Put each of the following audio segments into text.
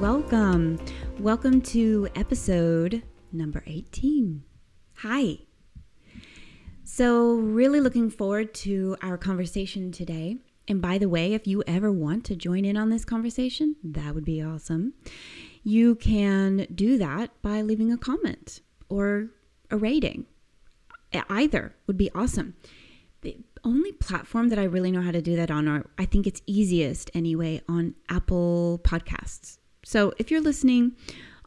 Welcome. Welcome to episode number 18. Hi. So, really looking forward to our conversation today. And by the way, if you ever want to join in on this conversation, that would be awesome. You can do that by leaving a comment or a rating. Either would be awesome. The only platform that I really know how to do that on, or I think it's easiest anyway, on Apple Podcasts. So if you're listening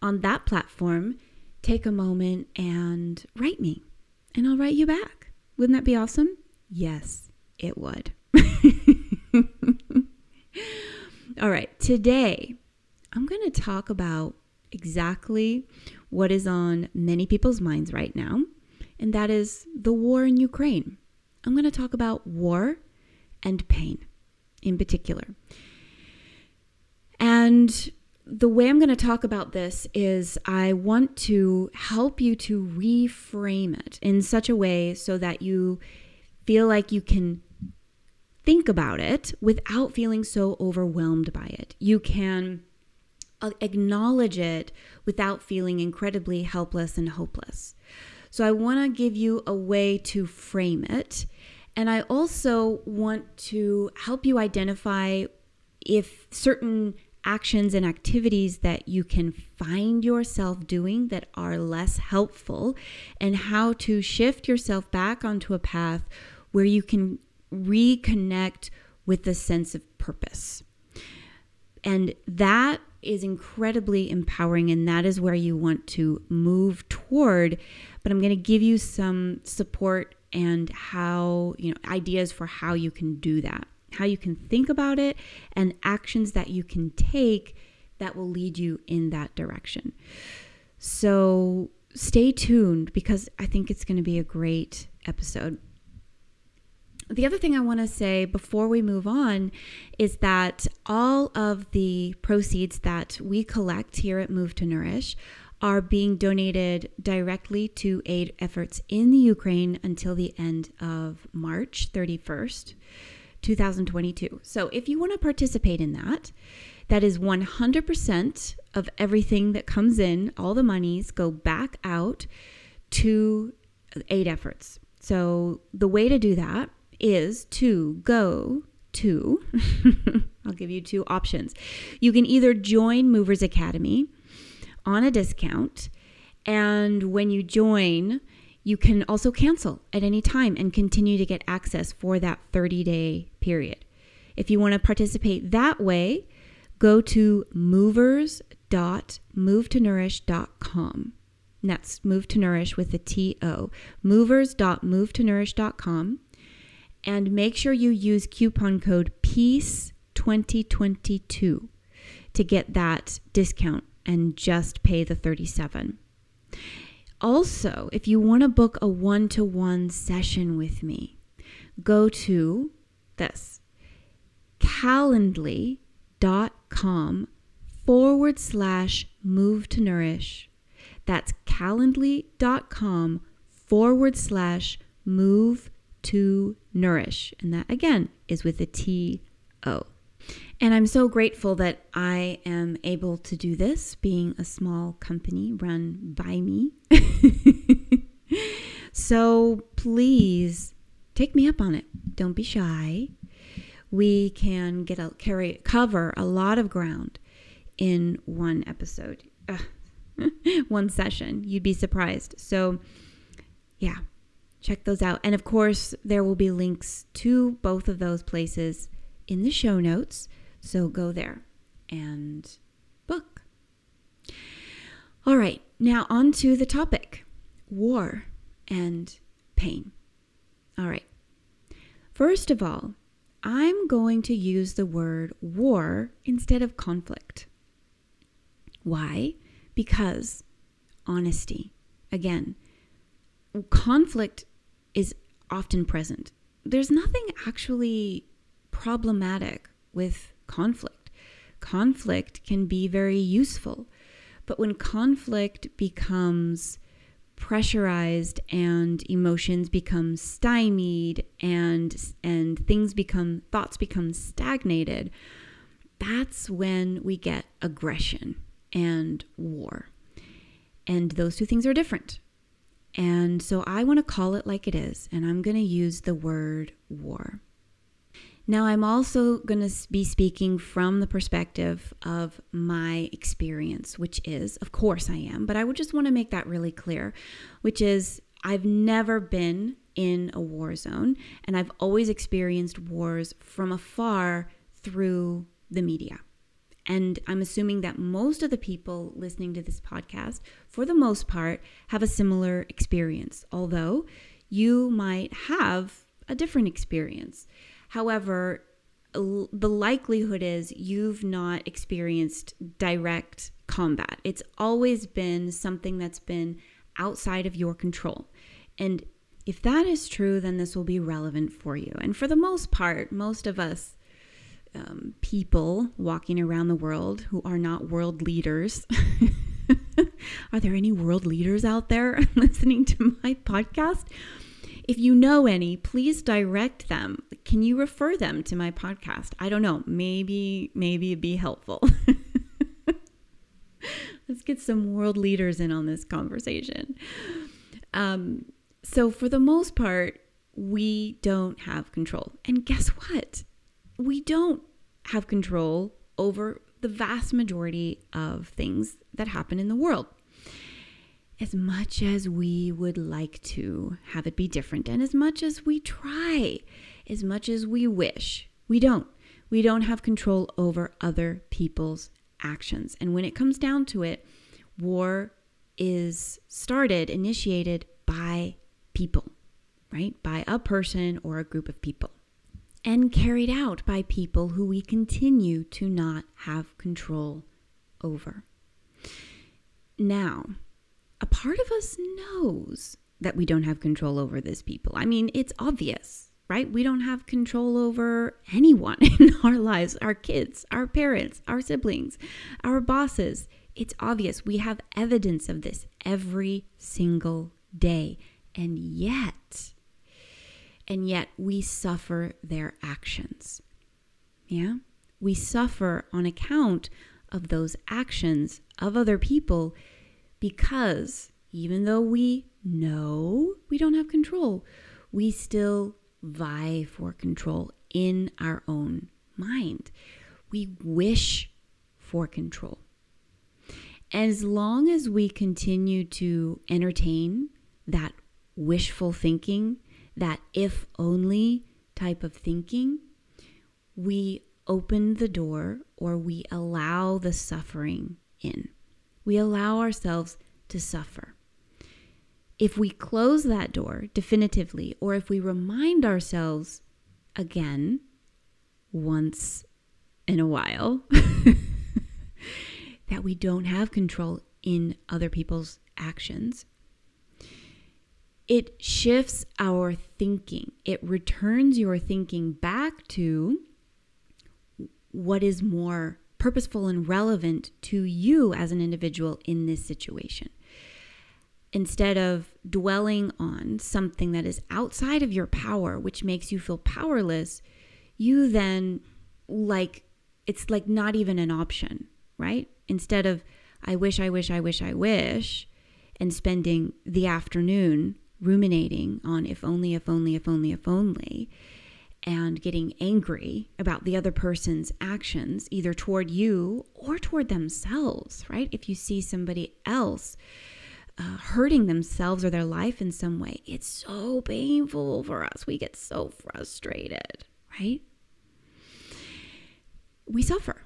on that platform, take a moment and write me, and I'll write you back. Wouldn't that be awesome? Yes, it would. All right, today I'm going to talk about exactly what is on many people's minds right now, and that is the war in Ukraine. I'm going to talk about war and pain in particular. And the way I'm going to talk about this is I want to help you to reframe it in such a way so that you feel like you can think about it without feeling so overwhelmed by it. You can uh, acknowledge it without feeling incredibly helpless and hopeless. So I want to give you a way to frame it. And I also want to help you identify if certain actions and activities that you can find yourself doing that are less helpful, and how to shift yourself back onto a path where you can reconnect with the sense of purpose. And that is incredibly empowering, and that is where you want to move toward. But I'm going to give you some support and how, you know, ideas for how you can do that how you can think about it, and actions that you can take that will lead you in that direction. So stay tuned because I think it's going to be a great episode. The other thing I want to say before we move on is that all of the proceeds that we collect here at Move to Nourish are being donated directly to aid efforts in the Ukraine until the end of March 31st. 2022. So if you want to participate in that, that is 100% of everything that comes in, all the monies go back out to aid efforts. So the way to do that is to go to, I'll give you two options. You can either join Movers Academy on a discount, and when you join, you can also cancel at any time and continue to get access for that 30 day period. If you want to participate that way, go to movers.movetonourish.com. That's move to nourish with a T O. Movers.movetonourish.com. And make sure you use coupon code PEACE2022 to get that discount and just pay the 37. Also, if you want to book a one to one session with me, go to this calendly.com forward slash move to nourish. That's calendly.com forward slash move to nourish. And that again is with a T O. And I'm so grateful that I am able to do this, being a small company run by me. so please take me up on it. Don't be shy. We can get a carry cover a lot of ground in one episode. one session. You'd be surprised. So yeah, check those out. And of course, there will be links to both of those places in the show notes. So go there and book. All right, now on to the topic war and pain. All right. First of all, I'm going to use the word war instead of conflict. Why? Because honesty. Again, conflict is often present. There's nothing actually problematic with conflict. Conflict can be very useful. But when conflict becomes pressurized and emotions become stymied and and things become thoughts become stagnated, that's when we get aggression and war. And those two things are different. And so I want to call it like it is, and I'm going to use the word war. Now, I'm also going to be speaking from the perspective of my experience, which is, of course, I am, but I would just want to make that really clear, which is, I've never been in a war zone, and I've always experienced wars from afar through the media. And I'm assuming that most of the people listening to this podcast, for the most part, have a similar experience, although you might have a different experience. However, the likelihood is you've not experienced direct combat. It's always been something that's been outside of your control. And if that is true, then this will be relevant for you. And for the most part, most of us um, people walking around the world who are not world leaders. are there any world leaders out there listening to my podcast? If you know any, please direct them. Can you refer them to my podcast? I don't know. Maybe, maybe it'd be helpful. Let's get some world leaders in on this conversation. Um, so, for the most part, we don't have control. And guess what? We don't have control over the vast majority of things that happen in the world as much as we would like to have it be different, and as much as we try, as much as we wish, we don't. We don't have control over other people's actions. And when it comes down to it, war is started, initiated by people, right? By a person or a group of people, and carried out by people who we continue to not have control over. Now, a part of us knows that we don't have control over these people. I mean, it's obvious, right? We don't have control over anyone in our lives our kids, our parents, our siblings, our bosses. It's obvious. We have evidence of this every single day. And yet, and yet we suffer their actions. Yeah? We suffer on account of those actions of other people because even though we know we don't have control, we still vie for control in our own mind. We wish for control. As long as we continue to entertain that wishful thinking, that if only type of thinking, we open the door or we allow the suffering in we allow ourselves to suffer. If we close that door definitively, or if we remind ourselves again, once in a while, that we don't have control in other people's actions, it shifts our thinking. It returns your thinking back to what is more purposeful and relevant to you as an individual in this situation. Instead of dwelling on something that is outside of your power, which makes you feel powerless, you then like it's like not even an option, right? Instead of I wish, I wish, I wish, I wish, and spending the afternoon ruminating on if only, if only, if only, if only, and getting angry about the other person's actions, either toward you or toward themselves, right? If you see somebody else uh, hurting themselves or their life in some way, it's so painful for us. We get so frustrated, right? We suffer.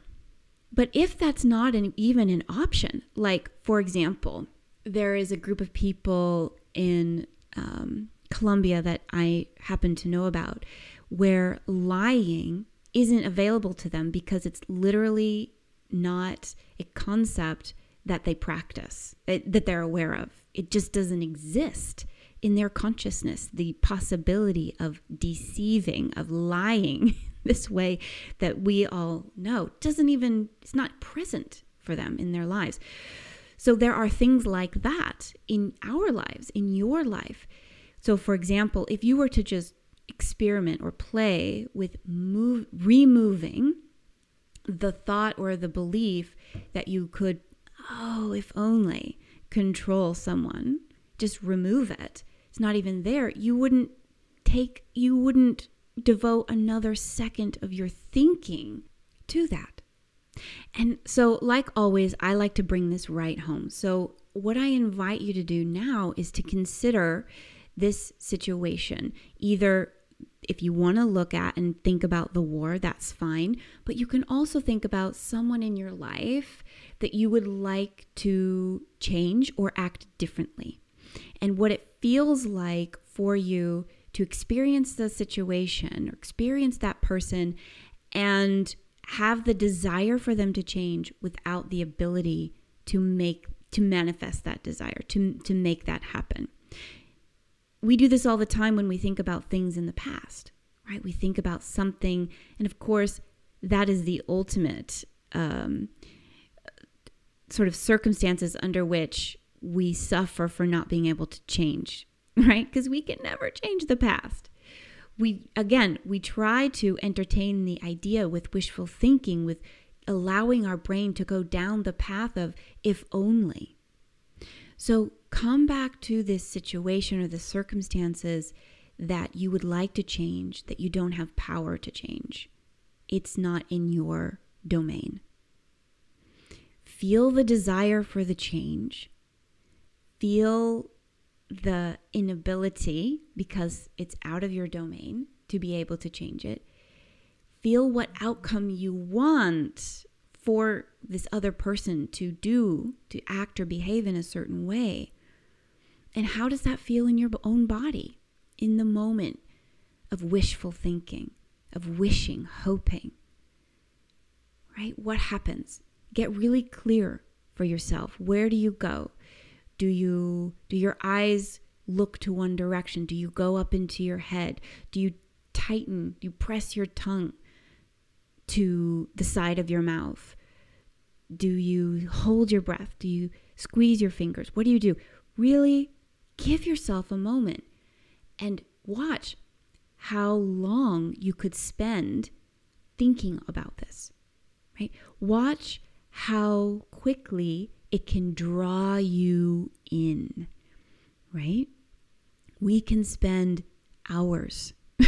But if that's not an, even an option, like for example, there is a group of people in um, Colombia that I happen to know about where lying isn't available to them because it's literally not a concept that they practice, eh, that they're aware of. It just doesn't exist in their consciousness. The possibility of deceiving, of lying this way that we all know doesn't even, it's not present for them in their lives. So there are things like that in our lives, in your life. So, for example, if you were to just experiment or play with move, removing the thought or the belief that you could, oh, if only control someone, just remove it. It's not even there. You wouldn't take, you wouldn't devote another second of your thinking to that. And so, like always, I like to bring this right home. So, what I invite you to do now is to consider this situation. Either if you want to look at and think about the war, that's fine. But you can also think about someone in your life that you would like to change or act differently. And what it feels like for you to experience the situation or experience that person and have the desire for them to change without the ability to make to manifest that desire to to make that happen we do this all the time when we think about things in the past right? We think about something and of course that is the ultimate um, sort of circumstances under which we suffer for not being able to change right? Because we can never change the past. We again we try to entertain the idea with wishful thinking with allowing our brain to go down the path of if only. So come back to this situation or the circumstances that you would like to change that you don't have power to change it's not in your domain feel the desire for the change feel the inability, because it's out of your domain, to be able to change it. Feel what outcome you want for this other person to do, to act or behave in a certain way. And how does that feel in your own body in the moment of wishful thinking, of wishing, hoping? Right? What happens? Get really clear for yourself. Where do you go? Do you do your eyes look to one direction? Do you go up into your head? Do you tighten? Do you press your tongue to the side of your mouth? Do you hold your breath? Do you squeeze your fingers? What do you do? Really give yourself a moment and watch how long you could spend thinking about this, right? Watch how quickly it can draw you in, right? We can spend hours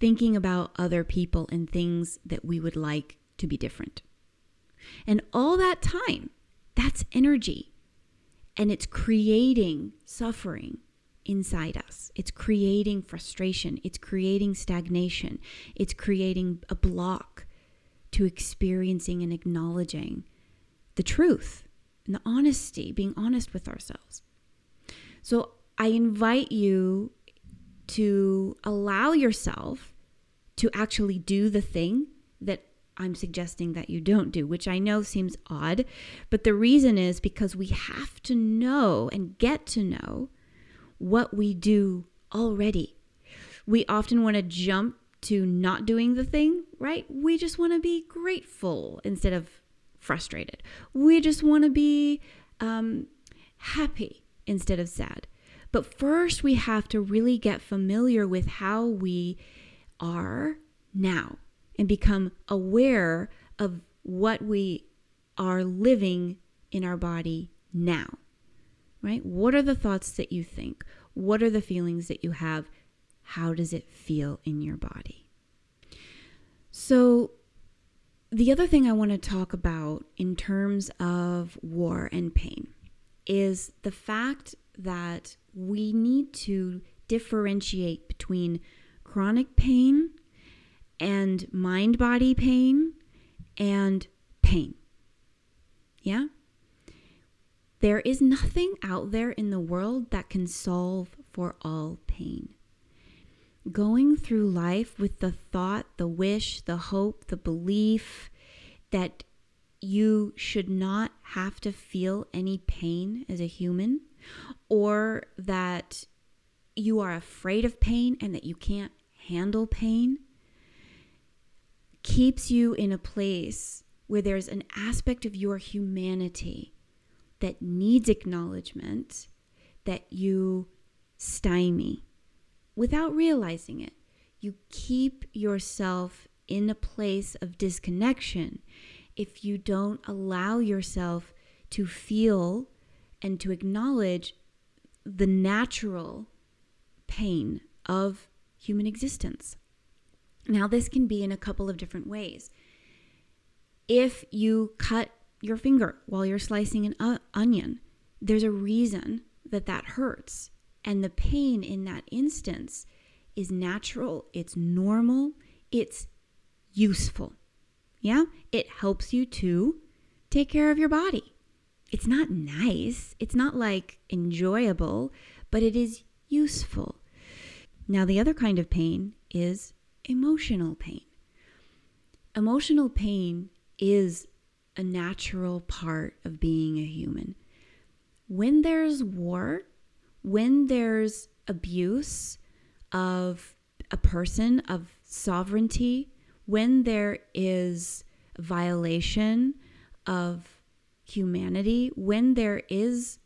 thinking about other people and things that we would like to be different. And all that time, that's energy. And it's creating suffering inside us. It's creating frustration. It's creating stagnation. It's creating a block to experiencing and acknowledging the truth and the honesty, being honest with ourselves. So I invite you to allow yourself to actually do the thing that I'm suggesting that you don't do, which I know seems odd, but the reason is because we have to know and get to know what we do already. We often want to jump to not doing the thing, right? We just want to be grateful instead of frustrated. We just want to be um, happy instead of sad. But first, we have to really get familiar with how we are now and become aware of what we are living in our body now. Right? What are the thoughts that you think? What are the feelings that you have? How does it feel in your body? So, the other thing I want to talk about in terms of war and pain is the fact that we need to differentiate between chronic pain and mind body pain and pain. Yeah? There is nothing out there in the world that can solve for all pain going through life with the thought, the wish, the hope, the belief that you should not have to feel any pain as a human, or that you are afraid of pain and that you can't handle pain, keeps you in a place where there's an aspect of your humanity that needs acknowledgement that you stymie without realizing it. You keep yourself in a place of disconnection if you don't allow yourself to feel and to acknowledge the natural pain of human existence. Now, this can be in a couple of different ways. If you cut your finger while you're slicing an uh, onion, there's a reason that that hurts. And the pain in that instance is natural, it's normal, it's useful. Yeah, it helps you to take care of your body. It's not nice, it's not like enjoyable, but it is useful. Now, the other kind of pain is emotional pain. Emotional pain is a natural part of being a human. When there's war, when there's abuse of a person, of sovereignty, when there is violation of humanity, when there is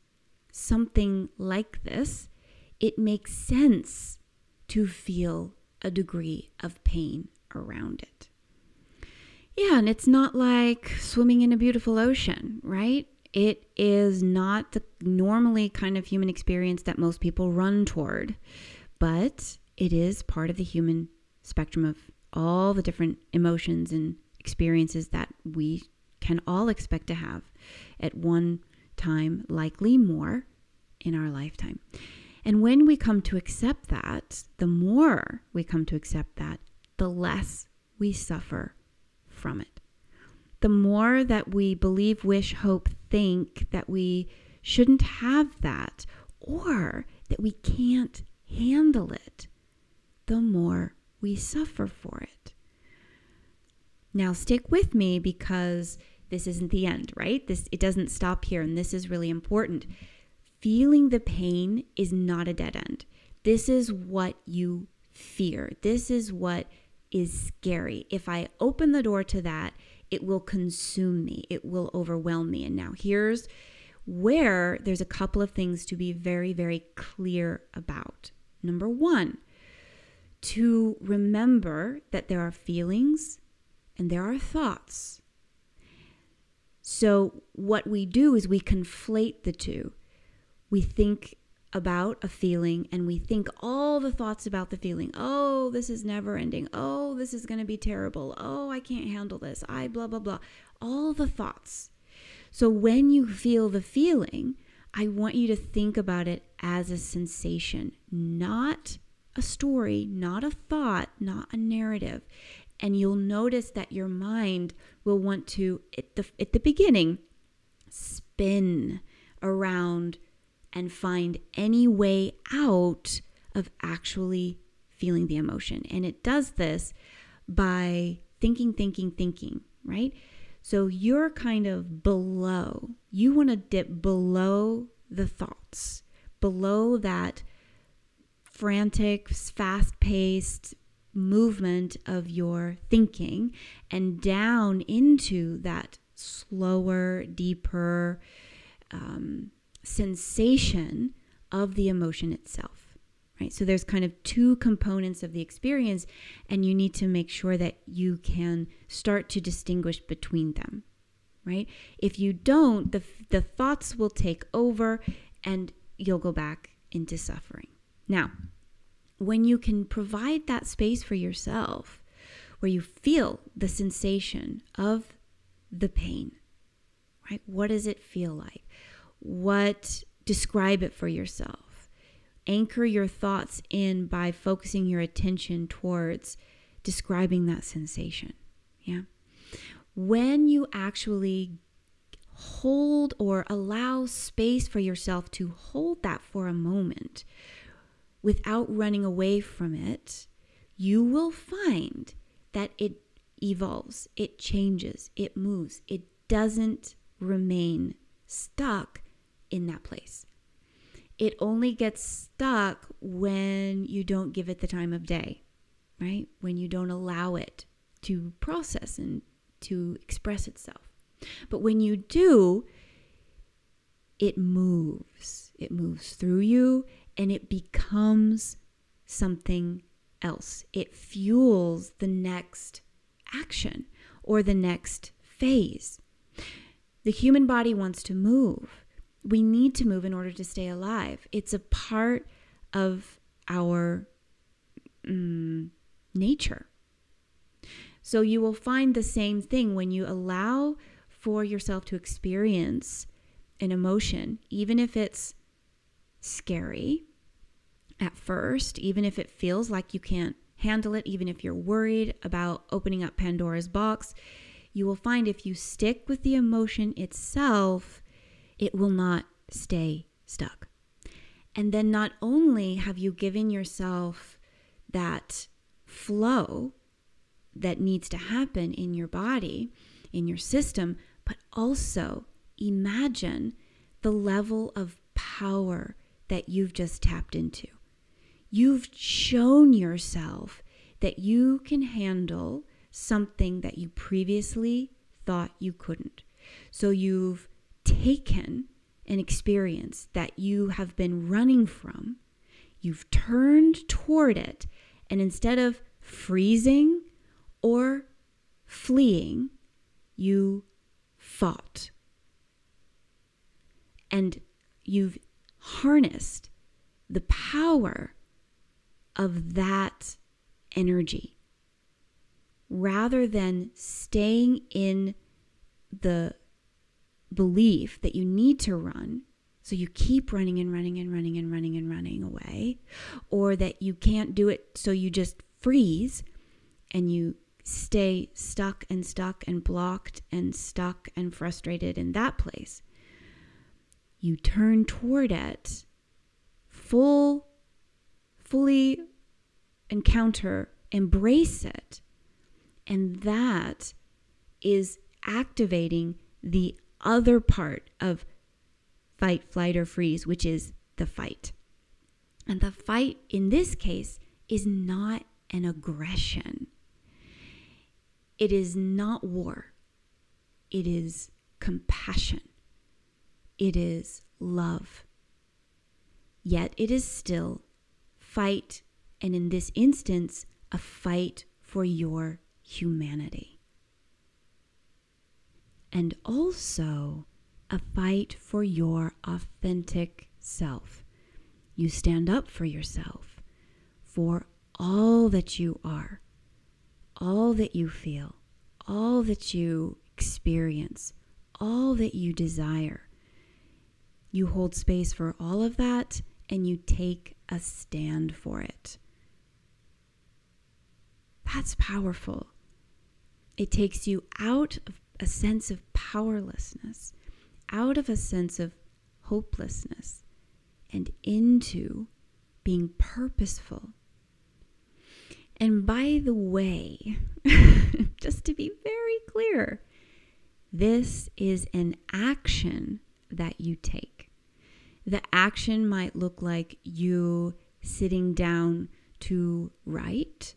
something like this, it makes sense to feel a degree of pain around it. Yeah, and it's not like swimming in a beautiful ocean, right? It is not the normally kind of human experience that most people run toward, but it is part of the human spectrum of all the different emotions and experiences that we can all expect to have at one time, likely more in our lifetime. And when we come to accept that, the more we come to accept that, the less we suffer from it. The more that we believe, wish, hope, think that we shouldn't have that or that we can't handle it, the more we suffer for it. Now, stick with me because this isn't the end, right? This it doesn't stop here and this is really important feeling the pain is not a dead end. This is what you fear. This is what is scary. If I open the door to that, it will consume me, it will overwhelm me. And now here's where there's a couple of things to be very, very clear about. Number one, to remember that there are feelings and there are thoughts. So, what we do is we conflate the two we think about a feeling and we think all the thoughts about the feeling. Oh, this is never ending. Oh, this is going to be terrible. Oh, I can't handle this. I blah, blah, blah. All the thoughts. So when you feel the feeling, I want you to think about it as a sensation, not a story, not a thought, not a narrative. And you'll notice that your mind will want to, at the, at the beginning, spin around and find any way out of actually feeling the emotion. And it does this by thinking, thinking, thinking, right? So you're kind of below. You want to dip below the thoughts, below that frantic, fast paced movement of your thinking, and down into that slower, deeper, um, sensation of the emotion itself, right? So there's kind of two components of the experience, and you need to make sure that you can start to distinguish between them, right? If you don't, the, the thoughts will take over and you'll go back into suffering. Now, when you can provide that space for yourself, where you feel the sensation of the pain, right? What does it feel like? What describe it for yourself. Anchor your thoughts in by focusing your attention towards describing that sensation. Yeah. When you actually hold or allow space for yourself to hold that for a moment without running away from it, you will find that it evolves, it changes, it moves, it doesn't remain stuck in that place. It only gets stuck when you don't give it the time of day, right? When you don't allow it to process and to express itself. But when you do, it moves. It moves through you and it becomes something else. It fuels the next action or the next phase. The human body wants to move. We need to move in order to stay alive. It's a part of our mm, nature. So you will find the same thing when you allow for yourself to experience an emotion, even if it's scary at first, even if it feels like you can't handle it, even if you're worried about opening up Pandora's box, you will find if you stick with the emotion itself, it will not stay stuck. And then not only have you given yourself that flow that needs to happen in your body, in your system, but also imagine the level of power that you've just tapped into. You've shown yourself that you can handle something that you previously thought you couldn't. So you've taken an experience that you have been running from, you've turned toward it, and instead of freezing or fleeing, you fought. And you've harnessed the power of that energy rather than staying in the belief that you need to run. So you keep running and running and running and running and running away, or that you can't do it, so you just freeze and you stay stuck and stuck and blocked and stuck and frustrated in that place. You turn toward it full, fully encounter, embrace it. And that is activating the other part of fight, flight, or freeze, which is the fight. And the fight in this case is not an aggression. It is not war. It is compassion. It is love. Yet it is still fight, and in this instance, a fight for your humanity. And also a fight for your authentic self. You stand up for yourself, for all that you are all that you feel, all that you experience, all that you desire. You hold space for all of that and you take a stand for it. That's powerful. It takes you out of a sense of powerlessness, out of a sense of hopelessness, and into being purposeful and by the way, just to be very clear, this is an action that you take. The action might look like you sitting down to write,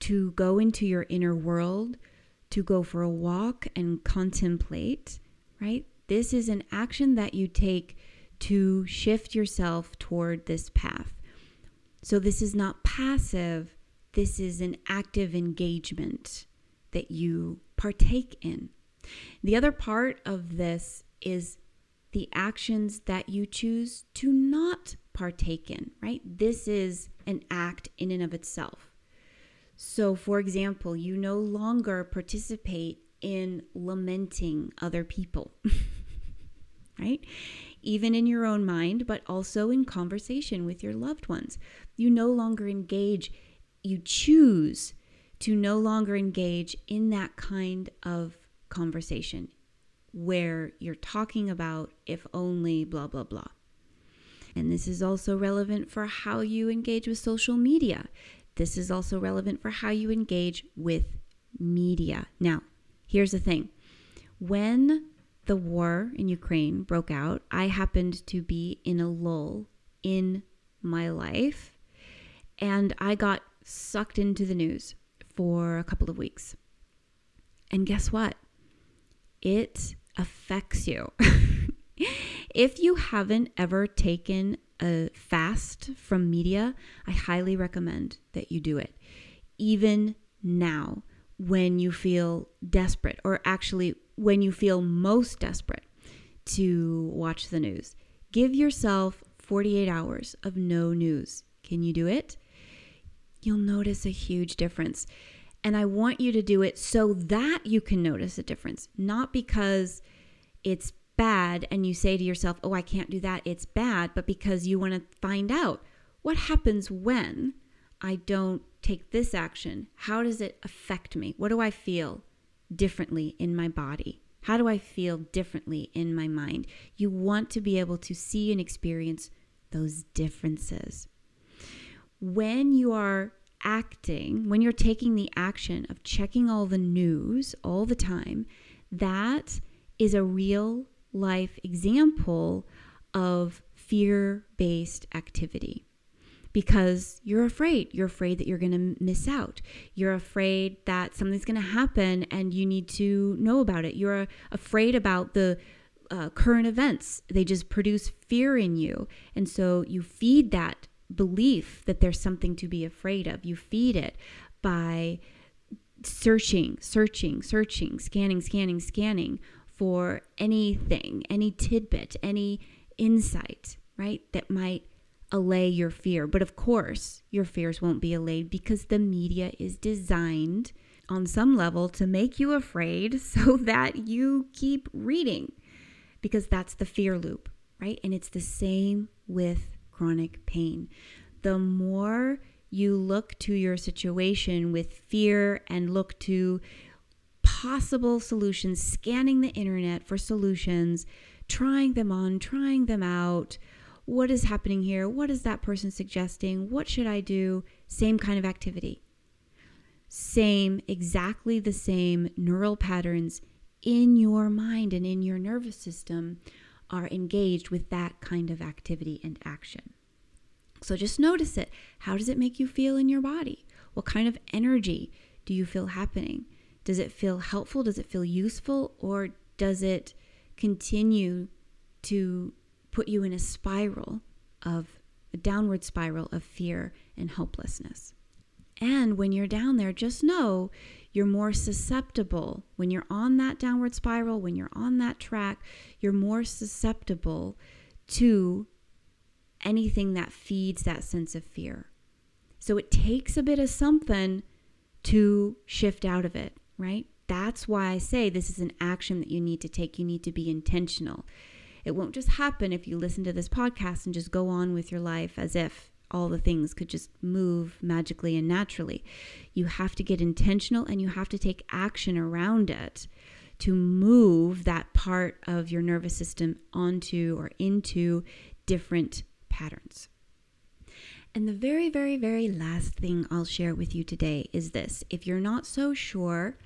to go into your inner world, to go for a walk and contemplate, right? This is an action that you take to shift yourself toward this path. So this is not passive, this is an active engagement that you partake in. The other part of this is the actions that you choose to not partake in, right? This is an act in and of itself. So, for example, you no longer participate in lamenting other people, right? Even in your own mind, but also in conversation with your loved ones. You no longer engage you choose to no longer engage in that kind of conversation where you're talking about if only blah, blah, blah. And this is also relevant for how you engage with social media. This is also relevant for how you engage with media. Now, here's the thing When the war in Ukraine broke out, I happened to be in a lull in my life and I got sucked into the news for a couple of weeks. And guess what? It affects you. if you haven't ever taken a fast from media, I highly recommend that you do it. Even now, when you feel desperate, or actually when you feel most desperate to watch the news, give yourself 48 hours of no news. Can you do it? You'll notice a huge difference. And I want you to do it so that you can notice a difference, not because it's bad and you say to yourself, oh, I can't do that, it's bad, but because you want to find out what happens when I don't take this action. How does it affect me? What do I feel differently in my body? How do I feel differently in my mind? You want to be able to see and experience those differences. When you are acting, when you're taking the action of checking all the news all the time, that is a real life example of fear based activity because you're afraid. You're afraid that you're going to miss out. You're afraid that something's going to happen and you need to know about it. You're afraid about the uh, current events. They just produce fear in you. And so you feed that belief that there's something to be afraid of. You feed it by searching, searching, searching, scanning, scanning, scanning for anything, any tidbit, any insight, right, that might allay your fear. But of course, your fears won't be allayed because the media is designed on some level to make you afraid so that you keep reading because that's the fear loop, right? And it's the same with chronic pain. The more you look to your situation with fear and look to possible solutions, scanning the internet for solutions, trying them on, trying them out. What is happening here? What is that person suggesting? What should I do? Same kind of activity. Same, exactly the same neural patterns in your mind and in your nervous system are engaged with that kind of activity and action. So just notice it. How does it make you feel in your body? What kind of energy do you feel happening? Does it feel helpful? Does it feel useful? Or does it continue to put you in a spiral of a downward spiral of fear and helplessness? And when you're down there, just know you're more susceptible. When you're on that downward spiral, when you're on that track, you're more susceptible to anything that feeds that sense of fear. So it takes a bit of something to shift out of it, right? That's why I say this is an action that you need to take. You need to be intentional. It won't just happen if you listen to this podcast and just go on with your life as if all the things could just move magically and naturally. You have to get intentional and you have to take action around it to move that part of your nervous system onto or into different patterns. And the very, very, very last thing I'll share with you today is this. If you're not so sure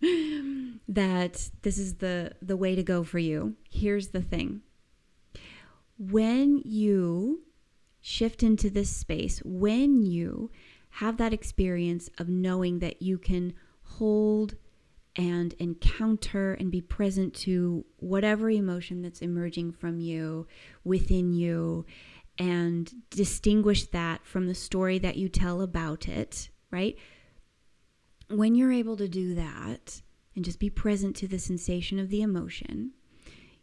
that this is the, the way to go for you, here's the thing when you shift into this space, when you have that experience of knowing that you can hold and encounter and be present to whatever emotion that's emerging from you, within you, and distinguish that from the story that you tell about it, right? When you're able to do that and just be present to the sensation of the emotion,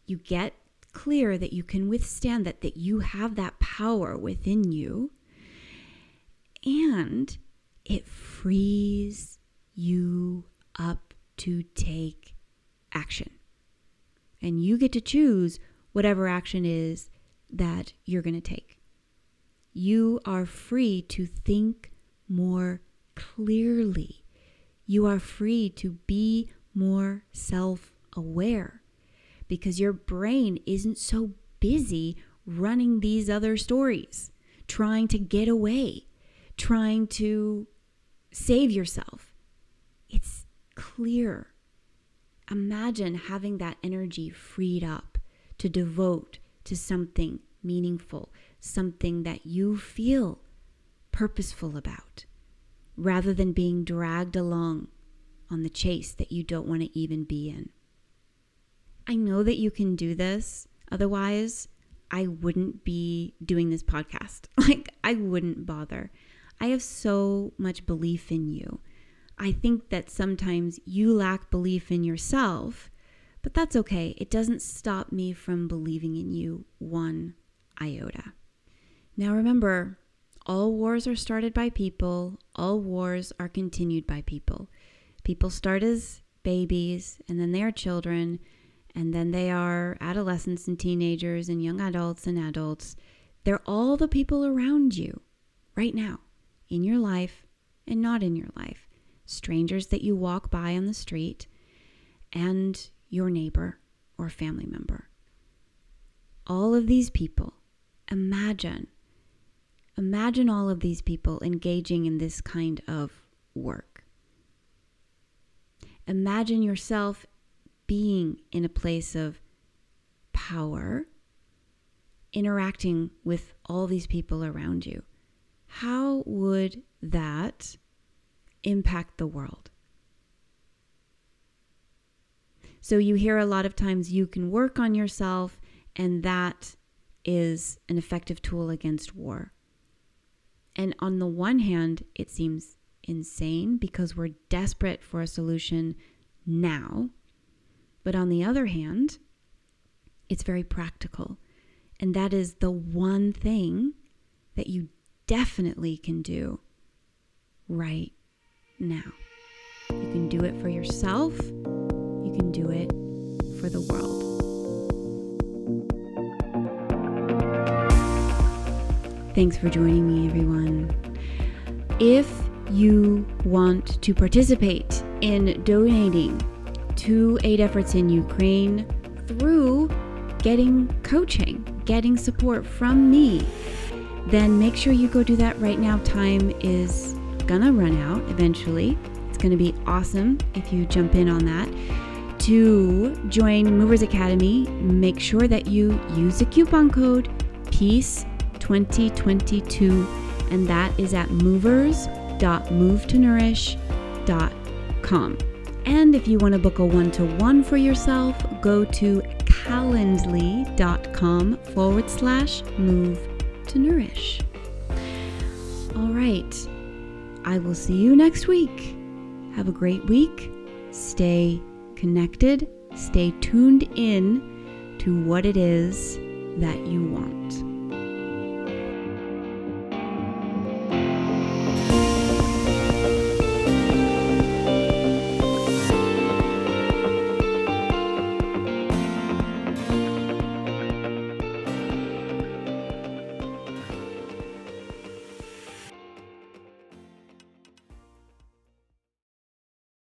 you get clear that you can withstand that, that you have that power within you, and it frees you up to take action. And you get to choose whatever action is that you're going to take. You are free to think more clearly. You are free to be more self aware because your brain isn't so busy running these other stories, trying to get away, trying to save yourself. It's clear Imagine having that energy freed up to devote to something meaningful, something that you feel purposeful about, rather than being dragged along on the chase that you don't want to even be in. I know that you can do this. Otherwise, I wouldn't be doing this podcast. Like, I wouldn't bother. I have so much belief in you. I think that sometimes you lack belief in yourself, but that's okay. It doesn't stop me from believing in you one iota. Now remember, all wars are started by people, all wars are continued by people. People start as babies, and then they are children, and then they are adolescents and teenagers and young adults and adults. They're all the people around you right now in your life and not in your life. Strangers that you walk by on the street and your neighbor or family member. All of these people, imagine, imagine all of these people engaging in this kind of work. Imagine yourself being in a place of power, interacting with all these people around you. How would that impact the world? So, you hear a lot of times you can work on yourself, and that is an effective tool against war. And on the one hand, it seems insane because we're desperate for a solution now. But on the other hand, it's very practical. And that is the one thing that you definitely can do right now. You can do it for yourself, you can do it for the world. Thanks for joining me, everyone. If you want to participate in donating to aid efforts in Ukraine through getting coaching, getting support from me, then make sure you go do that right now. Time is gonna run out eventually. It's gonna be awesome if you jump in on that. To join Movers Academy, make sure that you use the coupon code PEACE2022, and that is at movers.movetonourish.com. And if you want to book a one to one for yourself, go to calendly.com forward slash move to nourish. All right. I will see you next week. Have a great week. Stay connected. Stay tuned in to what it is that you want.